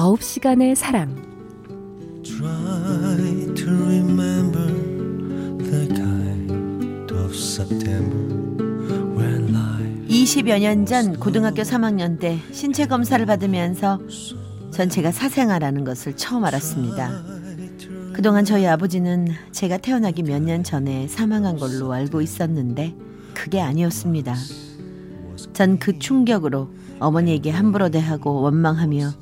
9시간의 사랑 Try to remember the kind of September when life 20여 년 전 고등학교 3학년 때 신체 검사를 받으면서 전 제가 사생아라는 것을 처음 알았습니다. 그동안 저희 아버지는 제가 태어나기 몇 년 전에 사망한 걸로 알고 있었는데 그게 아니었습니다. 전 그 충격으로 어머니에게 함부로 대하고 원망하며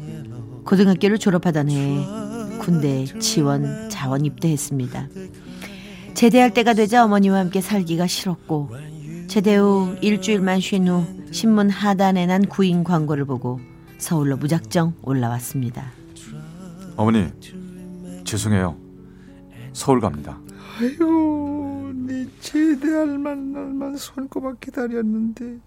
고등학교를 졸업하던 해에 군대 지원 자원 입대했습니다. 제대할 때가 되자 어머니와 함께 살기가 싫었고 제대 후 일주일만 쉰 후 신문 하단에 난 구인 광고를 보고 서울로 무작정 올라왔습니다. 어머니 죄송해요. 서울 갑니다. 아유, 네 제대할 만날만 손꼽아 기다렸는데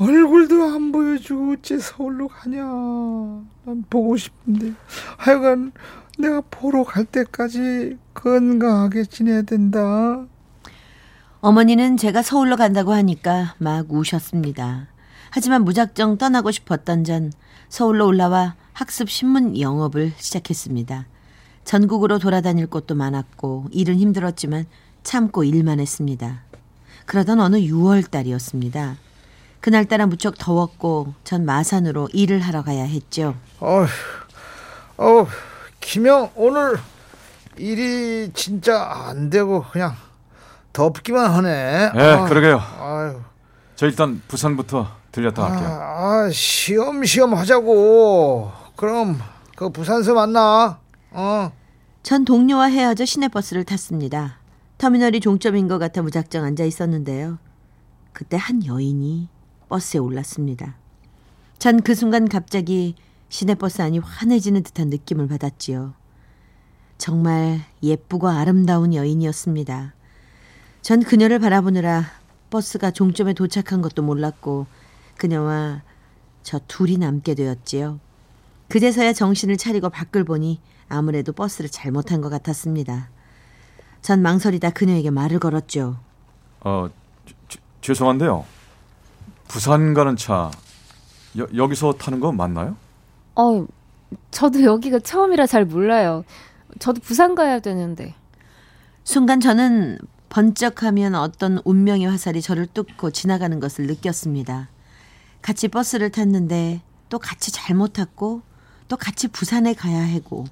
얼굴도 안 보여주고 어째 서울로 가냐? 난 보고 싶은데 하여간 내가 보러 갈 때까지 건강하게 지내야 된다. 어머니는 제가 서울로 간다고 하니까 막 우셨습니다. 하지만 무작정 떠나고 싶었던 전 서울로 올라와 학습 신문 영업을 시작했습니다. 전국으로 돌아다닐 곳도 많았고 일은 힘들었지만 참고 일만 했습니다. 그러던 어느 6월 달이었습니다. 그날따라 무척 더웠고 전 마산으로 일을 하러 가야 했죠. 어휴, 어, 김영 오늘 일이 진짜 안 되고 그냥 덥기만 하네. 예, 아, 그러게요. 아유, 저 일단 부산부터 들렸다 할게요. 아, 아, 시험시험 하자고. 그럼 그 부산서 만나. 어. 전 동료와 헤어져 시내버스를 탔습니다. 터미널이 종점인 것 같아 무작정 앉아 있었는데요. 그때 한 여인이 버스에 올랐습니다. 전 그 순간 갑자기 시내버스 안이 환해지는 듯한 느낌을 받았지요. 정말 예쁘고 아름다운 여인이었습니다. 전 그녀를 바라보느라 버스가 종점에 도착한 것도 몰랐고 그녀와 저 둘이 남게 되었지요. 그제서야 정신을 차리고 밖을 보니 아무래도 버스를 잘못한 것 같았습니다. 전 망설이다 그녀에게 말을 걸었죠. 어 저- 저- 죄송한데요. 부산 가는 차 여, 여기서 타는 거 맞나요? 어, 저도 여기가 처음이라 잘 몰라요. 저도 부산 가야 되는데. 순간 저는 번쩍하면 어떤 운명의 화살이 저를 뚫고 지나가는 것을 느꼈습니다. 같이 버스를 탔는데 또 같이 잘못 탔고 또 같이 부산에 가야 하고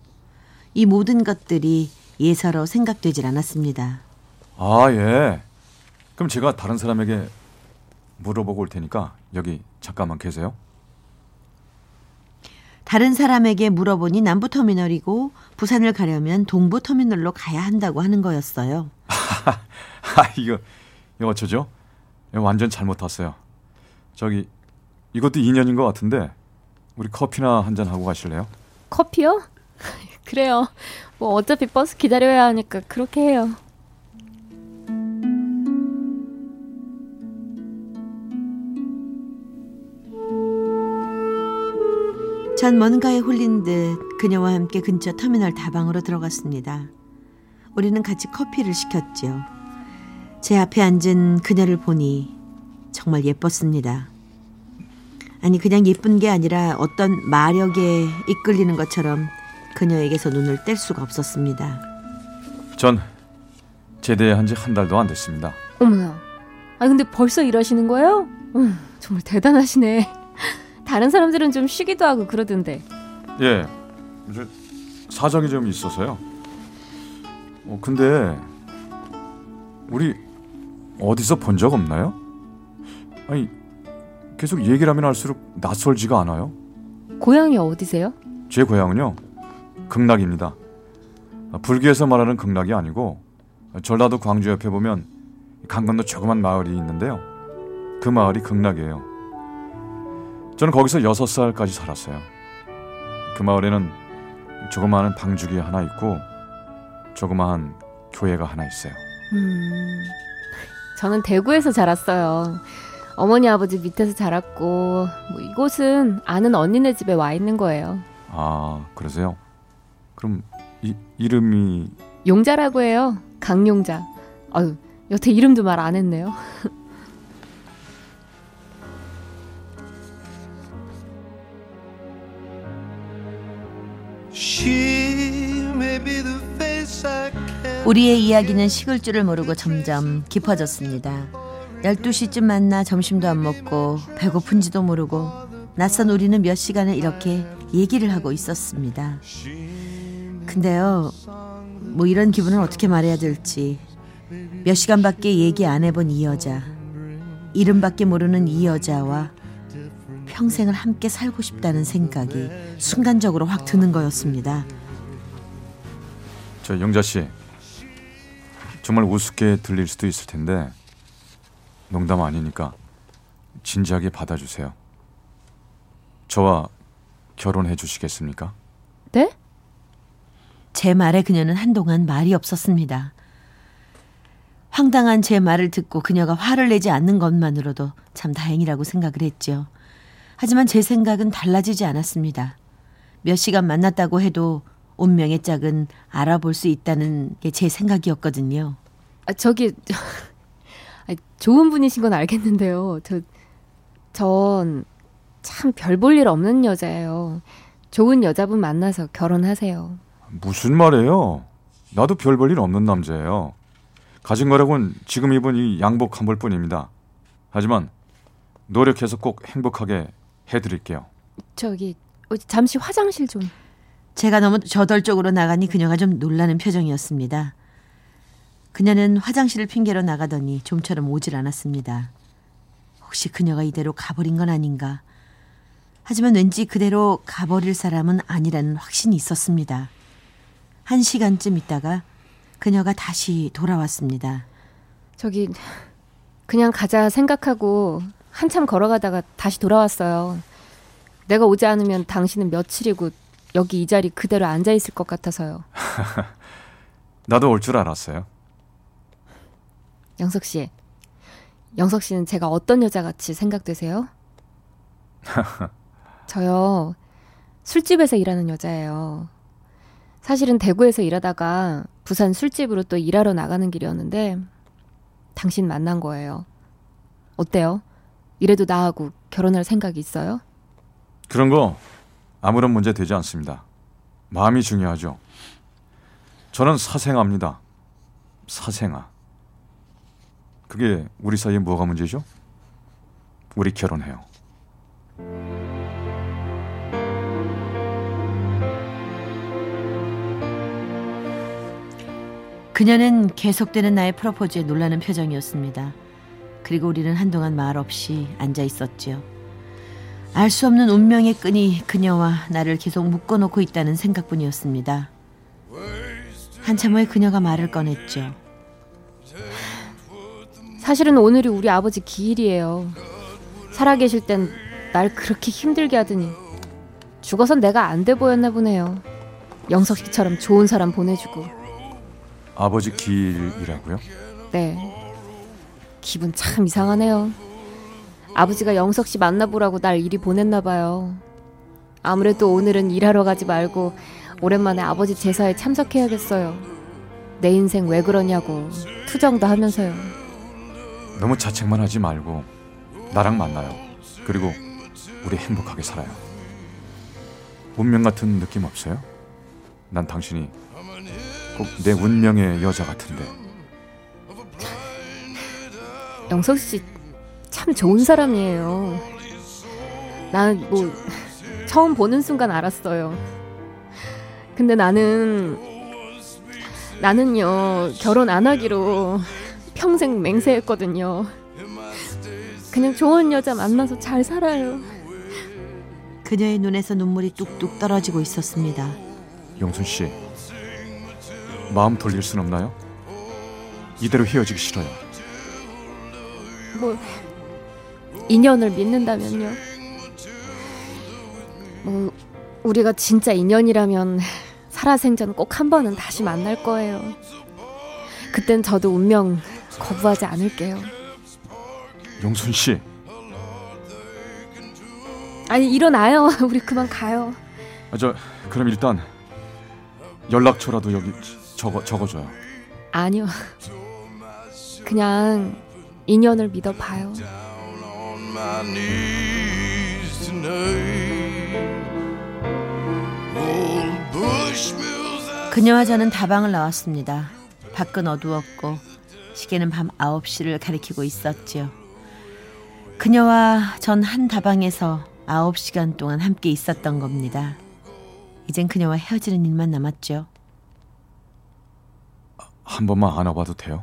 이 모든 것들이 예사로 생각되질 않았습니다. 아 예. 그럼 제가 다른 사람에게 물어보고 올 테니까 여기 잠깐만 계세요. 다른 사람에게 물어보니 남부터미널이고 부산을 가려면 동부터미널로 가야 한다고 하는 거였어요. 아 이거 이거 어쩌죠? 이거 완전 잘못 탔어요. 저기 이것도 인연인 것 같은데 우리 커피나 한 잔 하고 가실래요? 커피요? 그래요. 뭐 어차피 버스 기다려야 하니까 그렇게 해요. 전 뭔가에 홀린 듯 그녀와 함께 근처 터미널 다방으로 들어갔습니다. 우리는 같이 커피를 시켰죠. 제 앞에 앉은 그녀를 보니 정말 예뻤습니다. 아니 그냥 예쁜 게 아니라 어떤 마력에 이끌리는 것처럼 그녀에게서 눈을 뗄 수가 없었습니다. 전 제대한 지 한 달도 안 됐습니다. 어머나. 아 근데 벌써 일하시는 거예요? 음, 정말 대단하시네. 다른 사람들은 좀 쉬기도 하고 그러던데. 예, 저 사정이 좀 있어서요. 어, 근데 우리 어디서 본 적 없나요? 아니 계속 얘기를 하면 할수록 낯설지가 않아요. 고향이 어디세요? 제 고향은요 극락입니다. 아, 불교에서 말하는 극락이 아니고 전라도 광주 옆에 보면 강 건너 조그만 마을이 있는데요. 그 마을이 극락이에요. 저는 거기서 여섯 살까지 살았어요. 그 마을에는 조그마한 방죽이 하나 있고 조그마한 교회가 하나 있어요. 음, 저는 대구에서 자랐어요. 어머니 아버지 밑에서 자랐고 뭐 이곳은 아는 언니네 집에 와 있는 거예요. 아, 그러세요? 그럼 이, 이름이 용자라고 해요. 강용자. 아유, 여태 이름도 말 안 했네요. 우리의 이야기는 식을 줄을 모르고 점점 깊어졌습니다. 12시쯤 만나 점심도 안 먹고 배고픈지도 모르고 낯선 우리는 몇 시간을 이렇게 얘기를 하고 있었습니다. 근데요, 뭐 이런 기분을 어떻게 말해야 될지 몇 시간밖에 얘기 안 해본 이 여자, 이름밖에 모르는 이 여자와 평생을 함께 살고 싶다는 생각이 순간적으로 확 드는 거였습니다. 저 영자 씨 정말 우습게 들릴 수도 있을 텐데 농담 아니니까 진지하게 받아주세요. 저와 결혼해 주시겠습니까? 네? 제 말에 그녀는 한동안 말이 없었습니다. 황당한 제 말을 듣고 그녀가 화를 내지 않는 것만으로도 참 다행이라고 생각을 했죠. 하지만 제 생각은 달라지지 않았습니다. 몇 시간 만났다고 해도 운명의 짝은 알아볼 수 있다는 게 제 생각이었거든요. 아, 저기 아, 좋은 분이신 건 알겠는데요. 저, 전 참 별 볼 일 없는 여자예요. 좋은 여자분 만나서 결혼하세요. 무슨 말이에요? 나도 별 볼 일 없는 남자예요. 가진 거라곤 지금 입은 이 양복 한 벌 뿐입니다. 하지만 노력해서 꼭 행복하게 해드릴게요. 저기 어, 잠시 화장실 좀. 제가 너무 저돌적으로 나가니 그녀가 좀 놀라는 표정이었습니다. 그녀는 화장실을 핑계로 나가더니 좀처럼 오질 않았습니다. 혹시 그녀가 이대로 가버린 건 아닌가? 하지만 왠지 그대로 가버릴 사람은 아니라는 확신이 있었습니다. 한 시간쯤 있다가 그녀가 다시 돌아왔습니다. 저기 그냥 가자 생각하고 한참 걸어가다가 다시 돌아왔어요. 내가 오지 않으면 당신은 며칠이고 여기 이 자리 그대로 앉아 있을 것 같아서요. 나도 올 줄 알았어요. 영석 씨. 영석 씨는 제가 어떤 여자 같이 생각되세요? 저요. 술집에서 일하는 여자예요. 사실은 대구에서 일하다가 부산 술집으로 또 일하러 나가는 길이었는데 당신 만난 거예요. 어때요? 이래도 나하고 결혼할 생각이 있어요? 그런 거 아무런 문제 되지 않습니다. 마음이 중요하죠. 저는 사생아입니다. 사생아. 그게 우리 사이에 뭐가 문제죠? 우리 결혼해요. 그녀는 계속되는 나의 프로포즈에 놀라는 표정이었습니다. 그리고 우리는 한동안 말 없이 앉아 있었지요. 알 수 없는 운명의 끈이 그녀와 나를 계속 묶어놓고 있다는 생각뿐이었습니다. 한참 후에 그녀가 말을 꺼냈죠. 사실은 오늘이 우리 아버지 기일이에요. 살아계실 땐 날 그렇게 힘들게 하더니 죽어선 내가 안 돼 보였나 보네요. 영석 씨처럼 좋은 사람 보내주고. 아버지 길이라고요? 네. 기분 참 이상하네요. 아버지가 영석 씨 만나보라고 날 이리 보냈나 봐요. 아무래도 오늘은 일하러 가지 말고 오랜만에 아버지 제사에 참석해야겠어요. 내 인생 왜 그러냐고 투정도 하면서요. 너무 자책만 하지 말고 나랑 만나요. 그리고 우리 행복하게 살아요. 운명 같은 느낌 없어요? 난 당신이 꼭 내 운명의 여자 같은데. 영석 씨 참 좋은 사람이에요. 난 뭐 처음 보는 순간 알았어요. 근데 나는 나는요 결혼 안 하기로 평생 맹세했거든요. 그냥 좋은 여자 만나서 잘 살아요. 그녀의 눈에서 눈물이 뚝뚝 떨어지고 있었습니다. 영순 씨, 마음 돌릴 순 없나요? 이대로 헤어지기 싫어요. 뭐 인연을 믿는다면요. 뭐 우리가 진짜 인연이라면 살아생전 꼭 한 번은 다시 만날 거예요. 그땐 저도 운명 거부하지 않을게요. 용순 씨, 아니 일어나요. 우리 그만 가요. 아, 저 그럼 일단 연락처라도 여기 적어 적어줘요. 아니요. 그냥 인연을 믿어봐요. My knees tonight. Old Bushmills out 그녀와 저는 다방을 나왔습니다. 밖은 어두웠고 시계는 밤 9시를 가리키고 있었지요. 그녀와 전 한 다방에서 9시간 동안 함께 있었던 겁니다. 이젠 그녀와 헤어지는 일만 남았죠. 한 번만 안아봐도 돼요?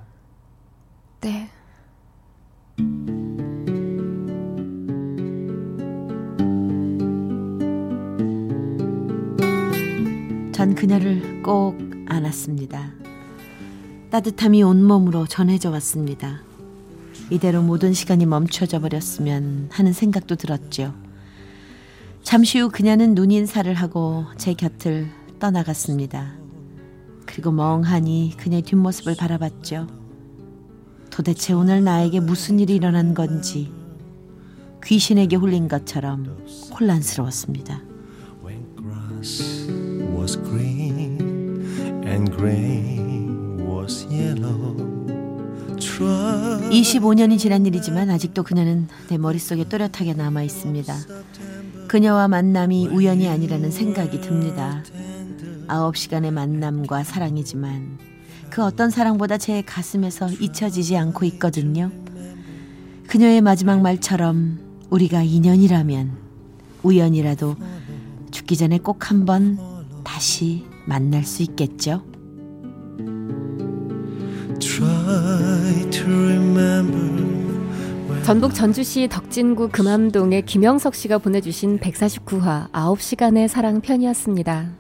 꼭 안았습니다. 따뜻함이 온몸으로 전해져 왔습니다. 이대로 모든 시간이 멈춰져 버렸으면 하는 생각도 들었죠. 잠시 후 그녀는 눈 인사를 하고 제 곁을 떠나갔습니다. 그리고 멍하니 그녀의 뒷모습을 바라봤죠. 도대체 오늘 나에게 무슨 일이 일어난 건지 귀신에게 홀린 것처럼 혼란스러웠습니다. was green 25년이 지난 일이지만 아직도 그녀는 내 머릿속에 또렷하게 남아 있습니다. 그녀와 만남이 우연이 아니라는 생각이 듭니다. 아홉 시간의 만남과 사랑이지만 그 어떤 사랑보다 제 가슴에서 잊혀지지 않고 있거든요. 그녀의 마지막 말처럼 우리가 인연이라면 우연이라도 죽기 전에 꼭 한번 다시 만날 수 있겠죠. try to remember 전북 전주시 덕진구 금암동의 김영석 씨가 보내주신 149화 9시간의 사랑 편이었습니다.